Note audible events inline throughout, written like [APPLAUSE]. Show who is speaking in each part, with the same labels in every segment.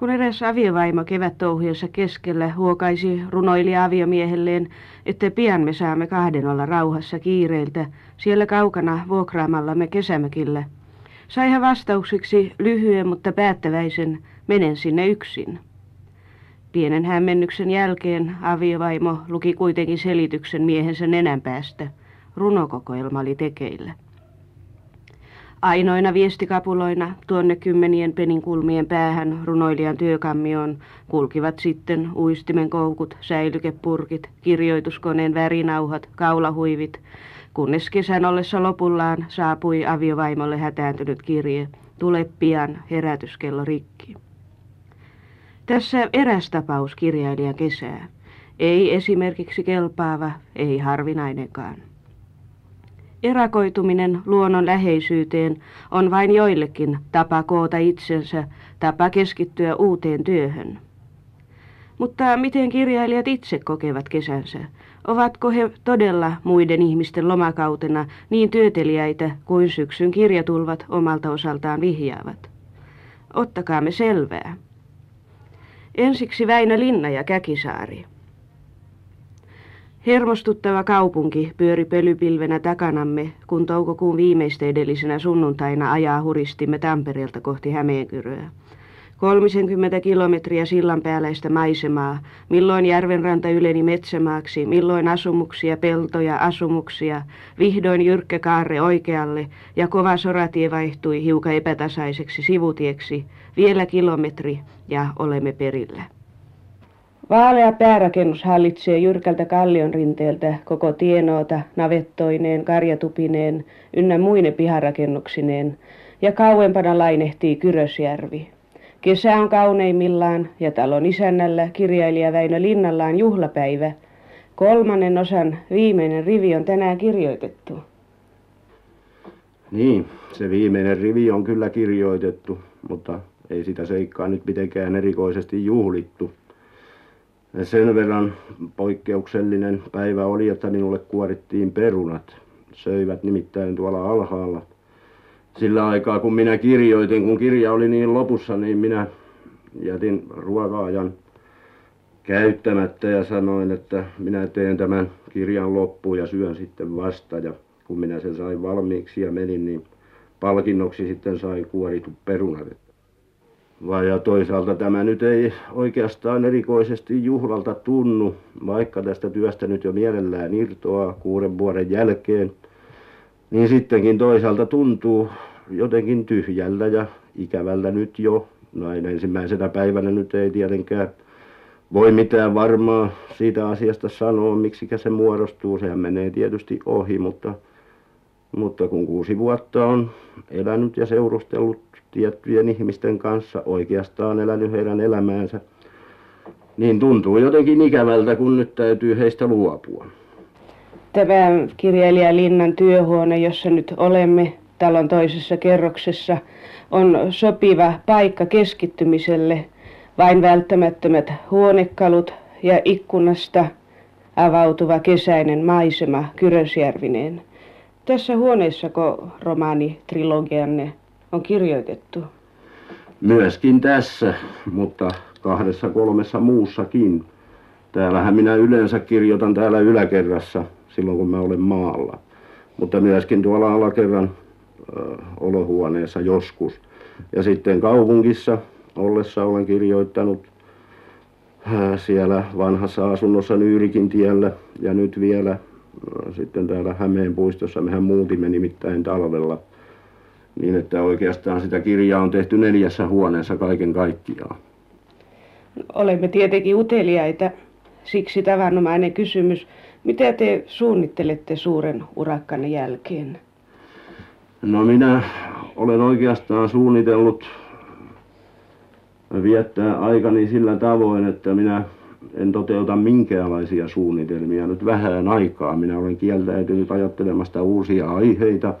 Speaker 1: Kun eräs aviovaimo touhujensa keskellä huokaisi runoilija aviomiehelleen, että pian me saamme kahden olla rauhassa kiireiltä, siellä kaukana vuokraamallamme kesämökillä, sai hän vastauksiksi lyhyen mutta päättäväisen, menen sinne yksin. Pienen hämmennyksen jälkeen aviovaimo luki kuitenkin selityksen miehensä nenän päästä. Runokokoelma oli tekeillä. Ainoina viestikapuloina tuonne kymmenien peninkulmien päähän runoilijan työkammioon kulkivat sitten uistimen koukut, säilykepurkit, kirjoituskoneen värinauhat, kaulahuivit, kunnes kesän ollessa lopullaan saapui aviovaimolle hätääntynyt kirje. Tule pian, herätyskello rikki. Tässä eräs tapaus kirjailijan kesää. Ei esimerkiksi kelpaava, ei harvinainenkaan. Erakoituminen luonnon läheisyyteen on vain joillekin tapa koota itsensä, tapa keskittyä uuteen työhön. Mutta miten kirjailijat itse kokevat kesänsä? Ovatko he todella muiden ihmisten lomakautena niin työteliäitä kuin syksyn kirjatulvat omalta osaltaan vihjaavat? Ottakaamme selvää. Ensiksi Väinö Linna ja Käkisaari. Hermostuttava kaupunki pyöri pölypilvenä takanamme, kun toukokuun viimeisteedellisenä sunnuntaina ajaa huristimme Tampereelta kohti Hämeenkyröä. 30 kilometriä sillan päälläistä maisemaa, milloin järvenranta yleni metsämaaksi, milloin asumuksia, peltoja, asumuksia, vihdoin jyrkkä kaarre oikealle ja kova soratie vaihtui hiukan epätasaiseksi sivutieksi, vielä kilometri ja olemme perillä. Vaalea päärakennus hallitsee jyrkältä kallion rinteeltä koko tienoota, navettoineen, karjatupineen, ynnä muine piharakennuksineen, ja kauempana lainehtii Kyrösjärvi. Kesä on kauneimmillaan ja talon isännällä kirjailija Väinö Linnalla on juhlapäivä. Kolmannen osan viimeinen rivi on tänään kirjoitettu.
Speaker 2: Niin, se viimeinen rivi on kyllä kirjoitettu, mutta ei sitä seikkaa nyt mitenkään erikoisesti juhlittu. Sen verran poikkeuksellinen päivä oli, että minulle kuorittiin perunat. Söivät nimittäin tuolla alhaalla sillä aikaa kun minä kirjoitin, kun kirja oli niin lopussa, niin minä jätin ruoka-ajan käyttämättä ja sanoin, että minä teen tämän kirjan loppuun ja syön sitten vasta. Ja kun minä sen sain valmiiksi ja menin, niin palkinnoksi sitten sai kuoritut perunat. Vai ja toisaalta tämä nyt ei oikeastaan erikoisesti juhlalta tunnu, vaikka tästä työstä nyt jo mielellään irtoaa kuuden vuoden jälkeen. Niin sittenkin toisaalta tuntuu jotenkin tyhjältä ja ikävältä nyt jo. Näin ensimmäisenä päivänä nyt ei tietenkään voi mitään varmaa siitä asiasta sanoa, miksikä se muodostuu. Sehän menee tietysti ohi, mutta, mutta kun kuusi vuotta on elänyt ja seurustellut tiettyjen ihmisten kanssa, oikeastaan elänyt heidän elämäänsä, niin tuntuu jotenkin ikävältä, kun nyt täytyy heistä luopua.
Speaker 1: Tämä kirjailija Linnan työhuone, jossa nyt olemme, talon toisessa kerroksessa on sopiva paikka keskittymiselle. Vain välttämättömät huonekalut ja ikkunasta avautuva kesäinen maisema Kyrösjärvineen. Tässä huoneessako romaani trilogianne on kirjoitettu?
Speaker 2: Myöskin tässä, mutta kahdessa kolmessa muussakin. Täällähän minä yleensä kirjoitan täällä yläkerrassa silloin kun mä olen maalla. Mutta myöskin tuolla alakerran olohuoneessa joskus. Ja sitten kaupungissa ollessa olen kirjoittanut siellä vanhassa asunnossa Nyyrikin tiellä ja nyt vielä sitten täällä Hämeen puistossa. Mehän muutimme nimittäin talvella niin, että oikeastaan sitä kirjaa on tehty neljässä huoneessa kaiken kaikkiaan.
Speaker 1: Olemme tietenkin uteliaita, siksi tavanomainen kysymys. Mitä te suunnittelette suuren urakkanne jälkeen?
Speaker 2: No minä olen oikeastaan suunnitellut viettää aikani sillä tavoin, että minä en toteuta minkäänlaisia suunnitelmia nyt vähän aikaa. Minä olen kieltäytynyt ajattelemasta uusia aiheita,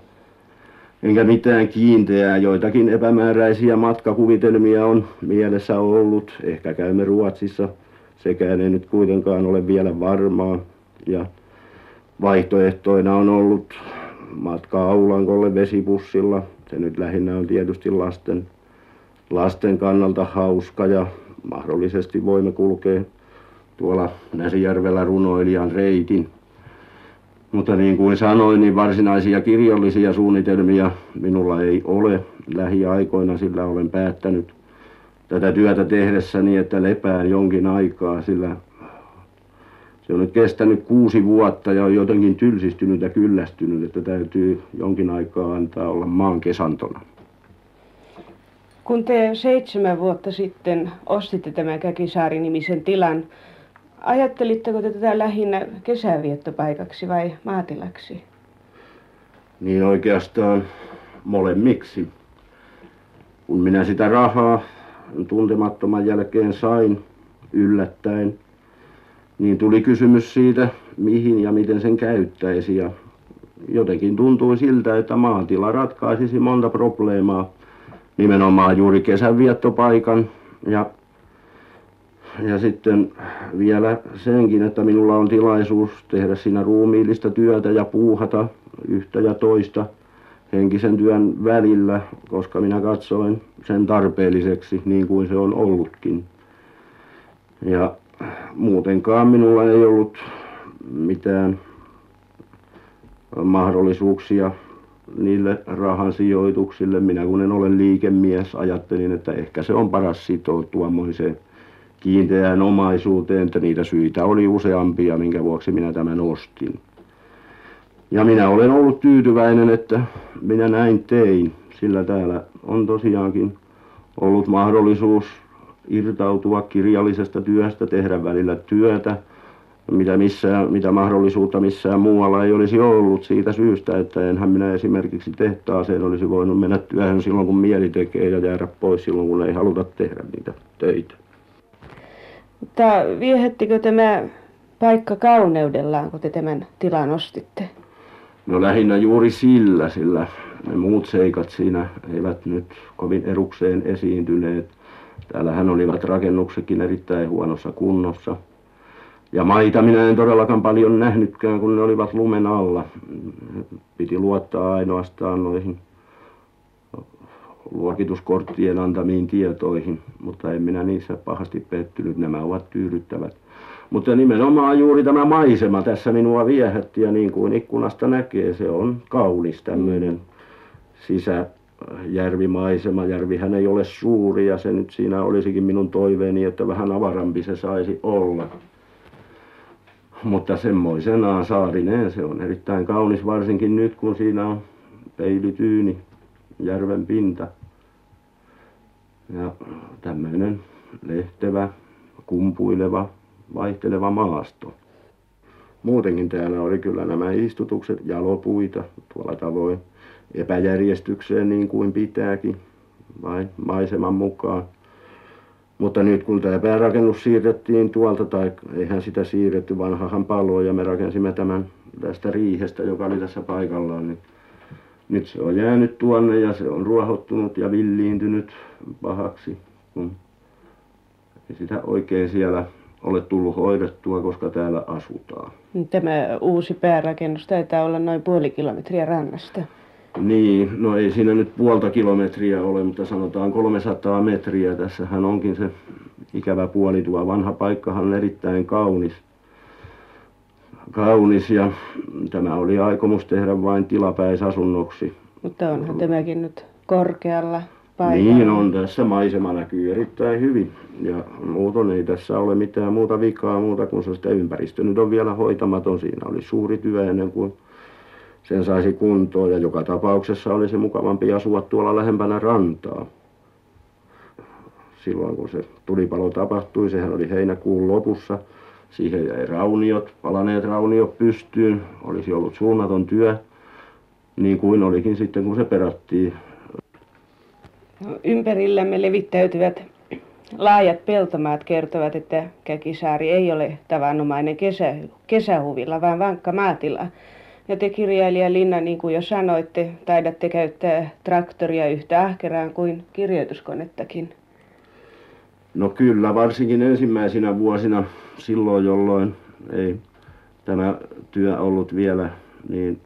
Speaker 2: enkä mitään kiinteää. Joitakin epämääräisiä matkakuvitelmia on mielessä ollut. Ehkä käymme Ruotsissa. Sekään ei nyt kuitenkaan ole vielä varmaa. Ja vaihtoehtoina on ollut matka Aulankolle vesibussilla. Se nyt lähinnä on tietysti lasten lasten kannalta hauska ja mahdollisesti voimme kulkea tuolla Näsijärvellä runoilijan reitin. Mutta niin kuin sanoin, niin varsinaisia kirjallisia suunnitelmia minulla ei ole lähiaikoina, sillä olen päättänyt tätä työtä tehdessäni, että lepään jonkin aikaa, sillä se on nyt kestänyt kuusi vuotta ja on jotenkin tylsistynyt ja kyllästynyt, että täytyy jonkin aikaa antaa olla maan kesantona.
Speaker 1: Kun te seitsemän vuotta sitten ostitte tämän Käkisaari-nimisen tilan, ajattelitteko te tätä lähinnä kesäviettopaikaksi vai maatilaksi?
Speaker 2: Niin oikeastaan molemmiksi. Kun minä sitä rahaa tuntemattoman jälkeen sain yllättäen, niin tuli kysymys siitä, mihin ja miten sen käyttäisi. Ja jotenkin tuntui siltä, että maatila ratkaisisi monta probleemaa nimenomaan juuri kesänviettopaikan ja ja sitten vielä senkin, että minulla on tilaisuus tehdä siinä ruumiillista työtä ja puuhata yhtä ja toista henkisen työn välillä, koska minä katsoin sen tarpeelliseksi niin kuin se on ollutkin. Ja muutenkaan minulla ei ollut mitään mahdollisuuksia niille rahan sijoituksille. Minä kun en ole liikemies, ajattelin, että ehkä se on paras sitoutua moiseen kiinteään omaisuuteen, että niitä syitä oli useampia, minkä vuoksi minä tämän ostin. Ja minä olen ollut tyytyväinen, että minä näin tein, sillä täällä on tosiaankin ollut mahdollisuus irtautua kirjallisesta työstä, tehdä välillä työtä, mitä, missään, mitä mahdollisuutta missään muualla ei olisi ollut siitä syystä, että enhän minä esimerkiksi tehtaaseen olisi voinut mennä työhön silloin, kun mieli tekee ja jäädä pois silloin, kun ei haluta tehdä niitä töitä.
Speaker 1: Mutta viehättikö tämä paikka kauneudellaan, kun te tämän tilan ostitte?
Speaker 2: No lähinnä juuri sillä, sillä ne muut seikat siinä eivät nyt kovin erukseen esiintyneet. Täällähän olivat rakennuksetkin erittäin huonossa kunnossa. Ja maita minä en todellakaan paljon nähnytkään, kun ne olivat lumen alla. Piti luottaa ainoastaan noihin luokituskorttien antamiin tietoihin, mutta en minä niissä pahasti pettynyt. Nämä ovat tyydyttävät. Mutta nimenomaan juuri tämä maisema tässä minua viehätti ja niin kuin ikkunasta näkee, se on kaunis tämmöinen sisäjärvimaisema. Järvihän ei ole suuri ja se nyt siinä olisikin minun toiveeni, että vähän avarampi se saisi olla. Mutta semmoisenaan saarineen se on erittäin kaunis, varsinkin nyt kun siinä on peilityyni järven pinta. Ja tämmöinen lehtevä, kumpuileva, vaihteleva maasto. Muutenkin täällä oli kyllä nämä istutukset jalopuita tuolla tavoin epäjärjestykseen niin kuin pitääkin, vain maiseman mukaan. Mutta nyt kun tämä päärakennus siirrettiin tuolta, tai eihän sitä siirretty, vanhahan palo ja me rakensimme tämän tästä riihestä, joka oli tässä paikallaan, niin nyt se on jäänyt tuonne ja se on ruohottunut ja villiintynyt pahaksi, kun ei sitä oikein siellä ole tullut hoidettua, koska täällä asutaan.
Speaker 1: Tämä uusi päärakennus taitaa olla noin puoli kilometriä rannasta.
Speaker 2: Niin, no ei siinä nyt puolta kilometriä ole, mutta sanotaan 300 metriä. Tässähän onkin se ikävä puoli. Tuo vanha paikkahan on erittäin kaunis. Kaunis ja tämä oli aikomus tehdä vain tilapäisasunnoksi.
Speaker 1: Mutta onhan tämäkin nyt korkealla
Speaker 2: paikalla. Niin on, tässä maisema näkyy erittäin hyvin. Ja muuten ei tässä ole mitään muuta vikaa muuta kuin se sitä ympäristö nyt on vielä hoitamaton. Siinä oli suuri työ ennen kuin sen saisi kuntoon ja joka tapauksessa olisi mukavampi asua tuolla lähempänä rantaa. Silloin kun se tulipalo tapahtui, sehän oli heinäkuun lopussa, siihen jäi rauniot, palaneet rauniot pystyyn, olisi ollut suunnaton työ, niin kuin olikin sitten kun se perattiin.
Speaker 1: No, ympärillämme levittäytyvät laajat peltomaat kertovat, että Käkisaari ei ole tavanomainen kesä, kesähuvilla, vaan vankka maatila. Ja te kirjailija Linna, niin kuin jo sanoitte, taidatte käyttää traktoria yhtä ahkeraan kuin kirjoituskonettakin.
Speaker 2: No kyllä, varsinkin ensimmäisinä vuosina silloin, jolloin ei tämä työ ollut vielä niin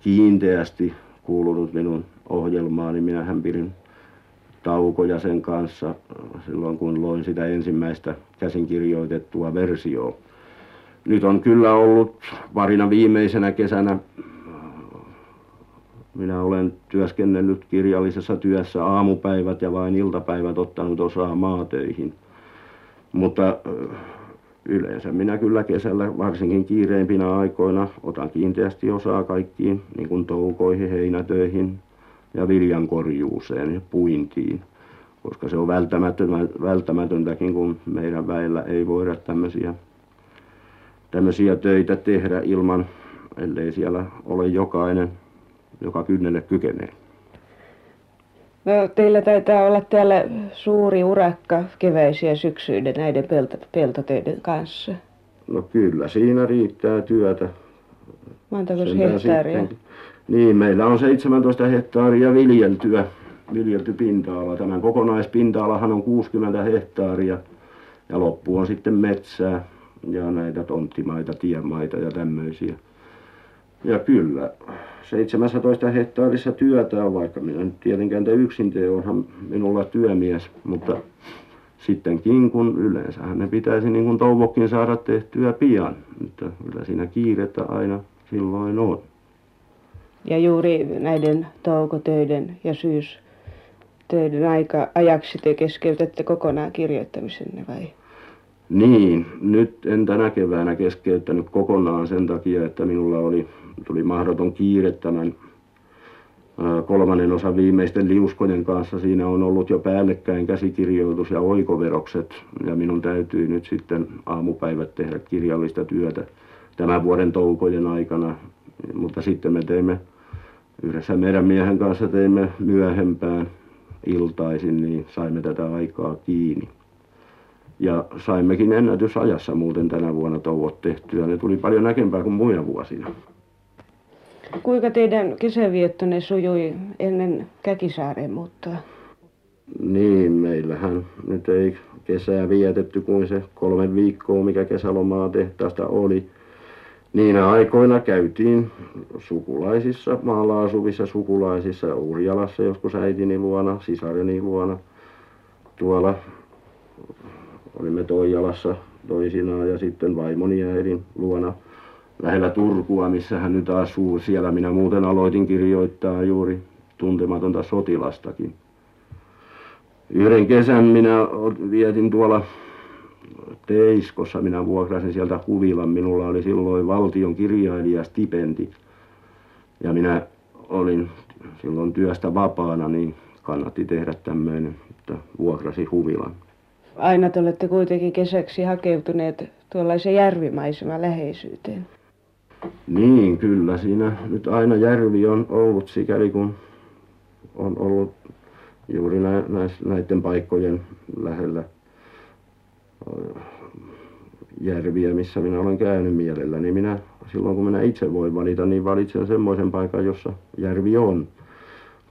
Speaker 2: kiinteästi kuulunut minun ohjelmaani. Minähän pidin taukoja sen kanssa silloin, kun loin sitä ensimmäistä käsinkirjoitettua versioa. Nyt on kyllä ollut parina viimeisenä kesänä minä olen työskennellyt kirjallisessa työssä aamupäivät ja vain iltapäivät ottanut osaa maatöihin. Mutta yleensä minä kyllä kesällä, varsinkin kiireimpinä aikoina, otan kiinteästi osaa kaikkiin, niin kuin toukoihin, heinätöihin ja viljankorjuuseen ja puintiin. Koska se on välttämätöntäkin, kun meidän väellä ei voida tämmöisiä, tämmöisiä töitä tehdä ilman, ellei siellä ole jokainen joka kynnelle kykenee.
Speaker 1: No, teillä taitaa olla täällä suuri urakka keväisiä syksyiden näiden pelto, peltotöiden kanssa.
Speaker 2: No kyllä, siinä riittää työtä.
Speaker 1: Montako hehtaaria? Sitten,
Speaker 2: niin, meillä on 17 hehtaaria viljeltyä, viljelty pinta-ala. Tämän kokonaispinta-alahan on 60 hehtaaria ja loppu on sitten metsää ja näitä tonttimaita, tiemaita ja tämmöisiä. Ja kyllä, 17 hehtaarissa työtä on, vaikka minä nyt tietenkään te yksin tee, onhan minulla työmies, mutta sittenkin kun yleensähän ne pitäisi niin kuin touvokin saada tehtyä pian, mutta kyllä siinä kiirettä aina silloin on.
Speaker 1: Ja juuri näiden toukotöiden ja syystöiden aika, ajaksi te keskeytätte kokonaan kirjoittamisenne vai?
Speaker 2: Niin, nyt en tänä keväänä keskeyttänyt kokonaan sen takia, että minulla oli tuli mahdoton kiire tämän kolmannen osan viimeisten liuskojen kanssa. Siinä on ollut jo päällekkäin käsikirjoitus ja oikoverokset ja minun täytyy nyt sitten aamupäivät tehdä kirjallista työtä tämän vuoden toukojen aikana. Mutta sitten me teimme yhdessä meidän miehen kanssa teimme myöhempään iltaisin, niin saimme tätä aikaa kiinni. Ja saimmekin ennätysajassa muuten tänä vuonna touot tehtyä. Ne tuli paljon näkempää kuin muina vuosina.
Speaker 1: Kuinka teidän kesäviettonne sujui ennen Käkisaareen muuttoa?
Speaker 2: Niin, meillähän nyt ei kesää vietetty kuin se kolme viikkoa, mikä kesälomaa tehtaasta oli. Niinä aikoina käytiin sukulaisissa, maalla asuvissa sukulaisissa, Urjalassa joskus äitini luona, sisareni luona. Tuolla olimme Toijalassa toisinaan ja sitten vaimoni äidin luona lähellä Turkua, missä hän nyt asuu. Siellä minä muuten aloitin kirjoittaa juuri tuntematonta sotilastakin. Yhden kesän minä vietin tuolla Teiskossa, minä vuokrasin sieltä Huvilan. Minulla oli silloin valtion kirjailijastipendi. Ja minä olin silloin työstä vapaana, niin kannatti tehdä tämmöinen, että vuokrasi Huvilan.
Speaker 1: Aina te olette kuitenkin kesäksi hakeutuneet tuollaisen järvimaiseman läheisyyteen.
Speaker 2: Niin, kyllä siinä nyt aina järvi on ollut sikäli kun on ollut juuri näiden paikkojen lähellä järviä, missä minä olen käynyt mielelläni. Minä silloin kun minä itse voin valita, niin valitsen semmoisen paikan, jossa järvi on.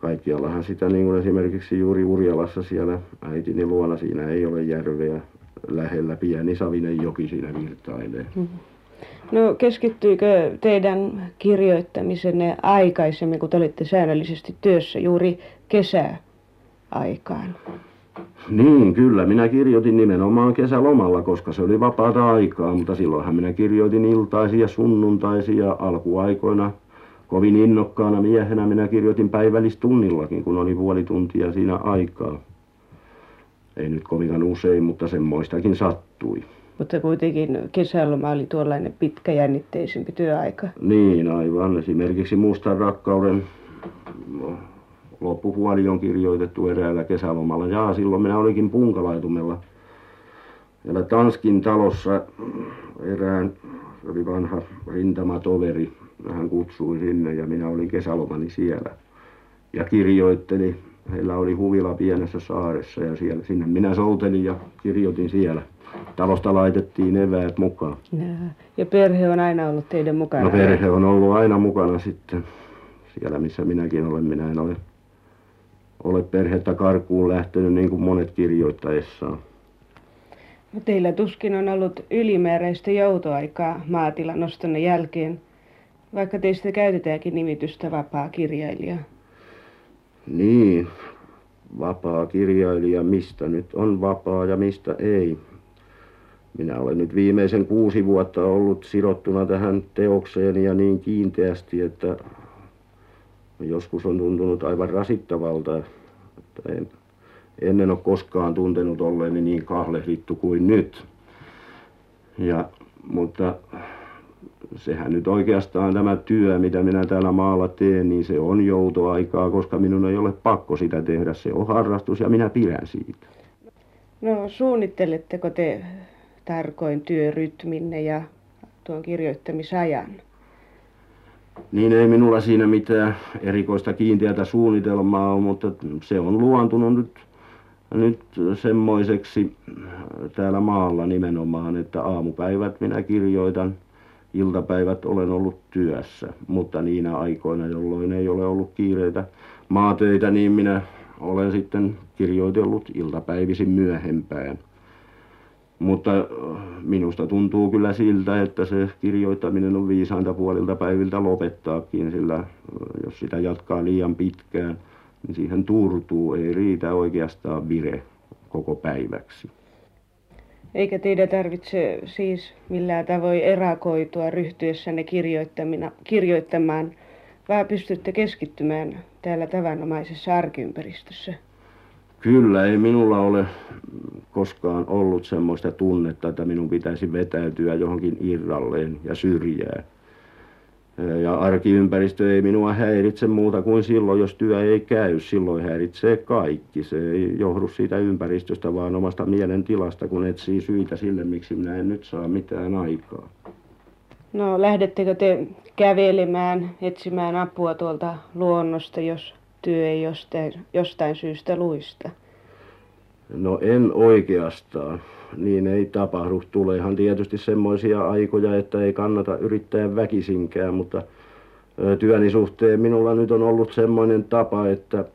Speaker 2: Kaikkiallahan sitä, niin kuin esimerkiksi juuri Urjalassa siellä äitini luona, siinä ei ole järveä lähellä. Pieni Savinen joki siinä virtailee. Mm-hmm.
Speaker 1: No keskittyykö teidän kirjoittamisenne aikaisemmin, kun te olitte säännöllisesti työssä juuri kesäaikaan?
Speaker 2: Niin, kyllä. Minä kirjoitin nimenomaan kesälomalla, koska se oli vapaata aikaa, mutta silloinhan minä kirjoitin iltaisia, sunnuntaisia alkuaikoina. Kovin innokkaana miehenä minä kirjoitin päivällistunnillakin, kun oli puoli tuntia siinä aikaa. Ei nyt kovinkaan usein, mutta semmoistakin sattui.
Speaker 1: Mutta kuitenkin kesäloma oli tuollainen pitkäjännitteisempi työaika.
Speaker 2: Niin, aivan. Esimerkiksi Mustan rakkauden loppupuoli on kirjoitettu eräällä kesälomalla. Jaa, silloin minä olikin punkalaitumella. Siellä Tanskin talossa erään, se oli vanha rintamatoveri. Hän kutsui sinne ja minä olin kesälomani siellä. Ja kirjoitteli. Heillä oli huvila pienessä saaressa ja siellä, sinne minä soutelin ja kirjoitin siellä talosta laitettiin eväät mukaan.
Speaker 1: Ja perhe on aina ollut teidän mukana?
Speaker 2: No perhe on ollut aina mukana sitten. Siellä missä minäkin olen. Minä en ole, ole perhettä karkuun lähtenyt niin kuin monet kirjoittaessaan.
Speaker 1: Teillä tuskin on ollut ylimääräistä joutoaikaa maatilan nostonne jälkeen, vaikka teistä käytetäänkin nimitystä vapaa kirjailija.
Speaker 2: Niin, vapaa kirjailija, mistä nyt on vapaa ja mistä ei. Minä olen nyt viimeisen kuusi vuotta ollut sidottuna tähän teokseen ja niin kiinteästi, että joskus on tuntunut aivan rasittavalta. Että en, ennen ole koskaan tuntenut olleeni niin kahlehdittu kuin nyt. Ja, mutta sehän nyt oikeastaan tämä työ, mitä minä täällä maalla teen, niin se on joutoaikaa, koska minun ei ole pakko sitä tehdä. Se on harrastus ja minä pidän siitä.
Speaker 1: No suunnitteletteko te tarkoin työrytminne ja tuon kirjoittamisajan?
Speaker 2: Niin ei minulla siinä mitään erikoista kiinteätä suunnitelmaa ole, mutta se on luontunut nyt, nyt semmoiseksi täällä maalla nimenomaan, että aamupäivät minä kirjoitan, iltapäivät olen ollut työssä, mutta niinä aikoina, jolloin ei ole ollut kiireitä maatöitä, niin minä olen sitten kirjoitellut iltapäivisin myöhempään. Mutta äh, minusta tuntuu kyllä siltä, että se kirjoittaminen on viisainta puolilta päiviltä lopettaakin, sillä äh, jos sitä jatkaa liian pitkään, niin siihen turtuu, ei riitä oikeastaan vire koko päiväksi.
Speaker 1: Eikä teidän tarvitse siis millään tavoin erakoitua ryhtyessänne kirjoittamaan, vaan pystytte keskittymään täällä tavanomaisessa arkiympäristössä?
Speaker 2: Kyllä, ei minulla ole koskaan ollut semmoista tunnetta, että minun pitäisi vetäytyä johonkin irralleen ja syrjää. Ja arkiympäristö ei minua häiritse muuta kuin silloin, jos työ ei käy. Silloin häiritsee kaikki. Se ei johdu siitä ympäristöstä, vaan omasta mielentilasta, kun etsii syitä sille, miksi minä en nyt saa mitään aikaa.
Speaker 1: No lähdettekö te kävelemään, etsimään apua tuolta luonnosta, jos työ ei jostain, jostain syystä luista?
Speaker 2: No en oikeastaan. Niin ei tapahdu. Tuleehan tietysti semmoisia aikoja, että ei kannata yrittää väkisinkään, mutta työni suhteen minulla nyt on ollut semmoinen tapa, että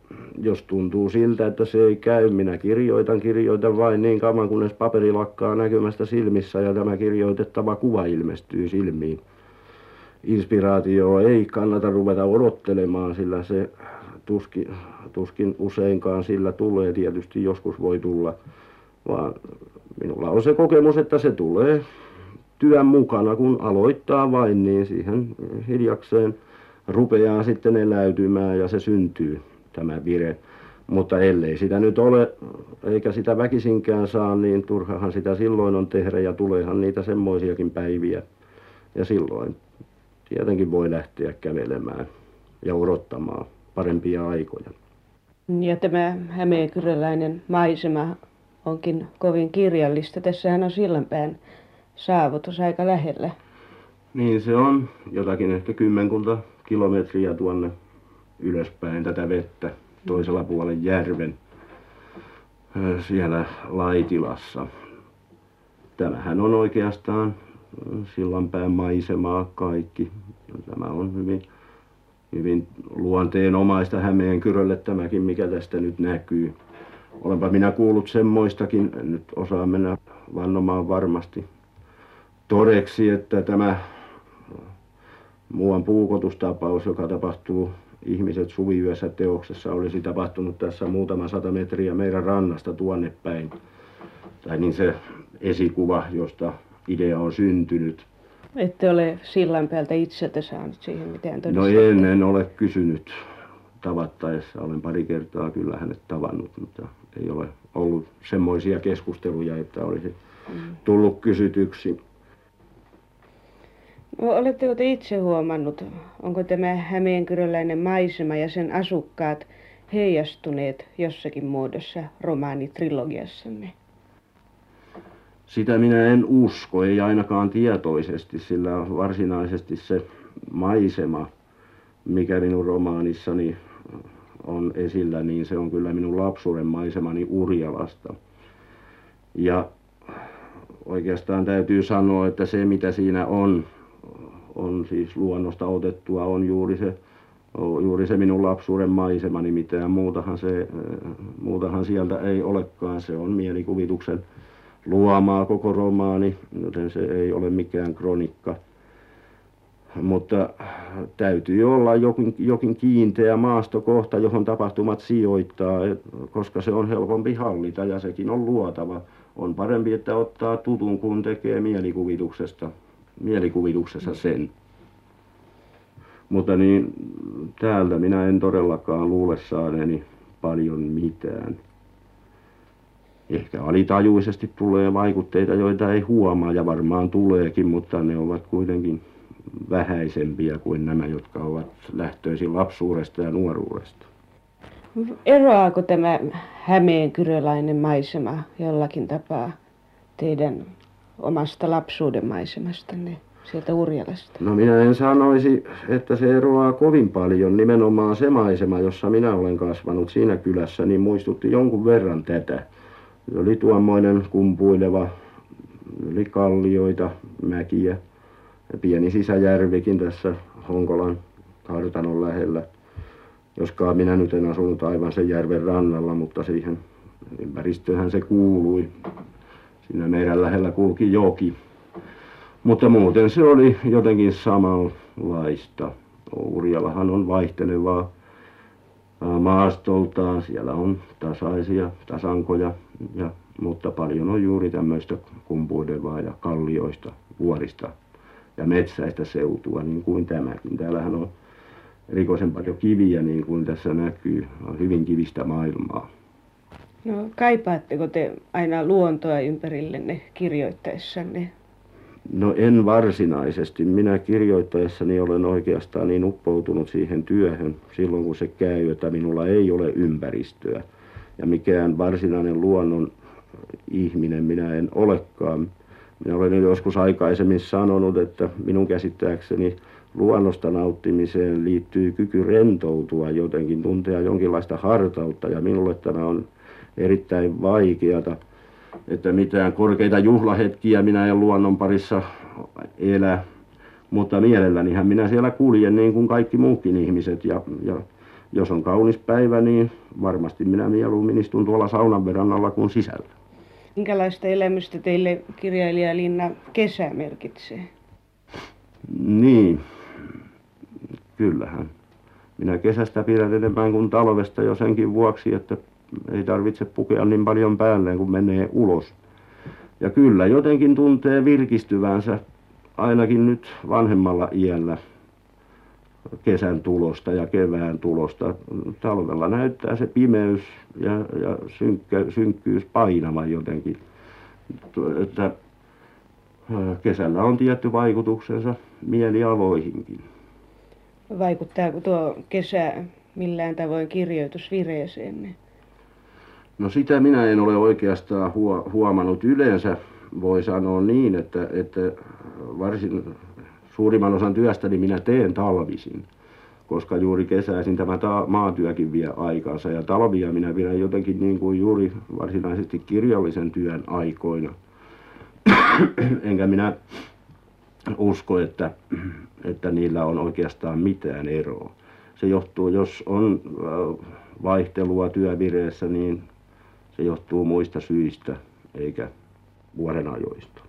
Speaker 2: jos tuntuu siltä, että se ei käy, minä kirjoitan, kirjoitan vain niin kauan, kunnes paperi lakkaa näkymästä silmissä ja tämä kirjoitettava kuva ilmestyy silmiin. Inspiraatio ei kannata ruveta odottelemaan, sillä se tuskin, tuskin useinkaan sillä tulee, tietysti joskus voi tulla, vaan minulla on se kokemus, että se tulee työn mukana, kun aloittaa vain, niin siihen hiljakseen rupeaa sitten eläytymään ja se syntyy tämä vire. Mutta ellei sitä nyt ole, eikä sitä väkisinkään saa, niin turhahan sitä silloin on tehdä ja tuleehan niitä semmoisiakin päiviä. Ja silloin tietenkin voi lähteä kävelemään ja odottamaan parempia aikoja.
Speaker 1: Ja tämä hämeenkyräläinen maisema onkin kovin kirjallista. Tässähän on sillanpään saavutus aika lähellä.
Speaker 2: Niin se on jotakin ehkä kymmenkunta kilometriä tuonne ylöspäin tätä vettä toisella puolen järven siellä Laitilassa. Tämähän on oikeastaan sillanpään maisemaa kaikki. Tämä on hyvin hyvin luonteenomaista Hämeenkyrölle tämäkin, mikä tästä nyt näkyy. Olenpa minä kuullut semmoistakin, nyt osaa mennä vannomaan varmasti todeksi, että tämä muuan puukotustapaus, joka tapahtuu ihmiset suviyössä teoksessa, olisi tapahtunut tässä muutama sata metriä meidän rannasta tuonne päin. Tai niin se esikuva, josta idea on syntynyt.
Speaker 1: Ette ole sillan päältä itseltä saanut siihen mitään
Speaker 2: No en, en ole kysynyt tavattaessa. Olen pari kertaa kyllä hänet tavannut, mutta ei ole ollut semmoisia keskusteluja, että olisi mm. tullut kysytyksi.
Speaker 1: No, oletteko te itse huomannut, onko tämä hämeenkyröläinen maisema ja sen asukkaat heijastuneet jossakin muodossa romaanitrilogiassanne?
Speaker 2: Sitä minä en usko, ei ainakaan tietoisesti, sillä varsinaisesti se maisema, mikä minun romaanissani on esillä, niin se on kyllä minun lapsuuden maisemani Urjalasta. Ja oikeastaan täytyy sanoa, että se mitä siinä on, on siis luonnosta otettua, on juuri se, juuri se minun lapsuuden maisemani, mitään muutahan, se, muutahan sieltä ei olekaan. Se on mielikuvituksen luomaa koko romaani, joten se ei ole mikään kronikka. mutta täytyy olla jokin, jokin kiinteä maastokohta, johon tapahtumat sijoittaa, koska se on helpompi hallita ja sekin on luotava. On parempi, että ottaa tutun, kun tekee mielikuvituksesta, mielikuvituksessa sen. Mutta niin täältä minä en todellakaan luule saaneeni paljon mitään. Ehkä alitajuisesti tulee vaikutteita, joita ei huomaa ja varmaan tuleekin, mutta ne ovat kuitenkin vähäisempiä kuin nämä, jotka ovat lähtöisin lapsuudesta ja nuoruudesta.
Speaker 1: Eroaako tämä hämeenkyrölainen maisema jollakin tapaa teidän omasta lapsuuden maisemastanne sieltä Urjalasta?
Speaker 2: No minä en sanoisi, että se eroaa kovin paljon. Nimenomaan se maisema, jossa minä olen kasvanut siinä kylässä, niin muistutti jonkun verran tätä. Se oli tuommoinen kumpuileva, oli kallioita, mäkiä ja pieni sisäjärvikin tässä Honkolan kartanon lähellä. Joskaan minä nyt en asunut aivan sen järven rannalla, mutta siihen ympäristöhän se kuului. Siinä meidän lähellä kulki joki. Mutta muuten se oli jotenkin samanlaista. Urjalahan on vaihtelevaa maastoltaan. Siellä on tasaisia tasankoja, ja, mutta paljon on juuri tämmöistä kumpuilevaa ja kallioista, vuorista ja metsäistä seutua, niin kuin tämäkin. Täällähän on erikoisen paljon kiviä, niin kuin tässä näkyy. On hyvin kivistä maailmaa.
Speaker 1: No kaipaatteko te aina luontoa ympärillenne kirjoittaessanne?
Speaker 2: No en varsinaisesti. Minä kirjoittaessani olen oikeastaan niin uppoutunut siihen työhön silloin kun se käy, että minulla ei ole ympäristöä. Ja mikään varsinainen luonnon ihminen minä en olekaan. Minä olen joskus aikaisemmin sanonut, että minun käsittääkseni luonnosta nauttimiseen liittyy kyky rentoutua jotenkin, tuntea jonkinlaista hartautta ja minulle tämä on erittäin vaikeata että mitään korkeita juhlahetkiä minä en luonnon parissa elä. Mutta mielellänihän minä siellä kuljen niin kuin kaikki muutkin ihmiset ja, ja jos on kaunis päivä, niin varmasti minä mieluummin istun tuolla saunan verannalla kuin sisällä.
Speaker 1: Minkälaista elämystä teille kirjailija Linna kesä merkitsee?
Speaker 2: Niin, kyllähän. Minä kesästä pidän enemmän kuin talvesta jo senkin vuoksi, että ei tarvitse pukea niin paljon päälleen kun menee ulos ja kyllä jotenkin tuntee virkistyvänsä ainakin nyt vanhemmalla iällä kesän tulosta ja kevään tulosta talvella näyttää se pimeys ja ja synkkä synkkyys painavan jotenkin että kesällä on tietty vaikutuksensa mielialoihinkin
Speaker 1: Vaikuttaako tuo kesä millään tavoin kirjoitusvireeseenne?
Speaker 2: No sitä minä en ole oikeastaan huomannut. Yleensä voi sanoa niin, että, että varsin suurimman osan työstäni minä teen talvisin, koska juuri kesäisin tämä maatyökin vie aikansa. Ja talvia minä pidän jotenkin niin kuin juuri varsinaisesti kirjallisen työn aikoina. [COUGHS] Enkä minä usko, että, että niillä on oikeastaan mitään eroa. Se johtuu, jos on vaihtelua työvireessä, niin se johtuu muista syistä eikä vuodenajoista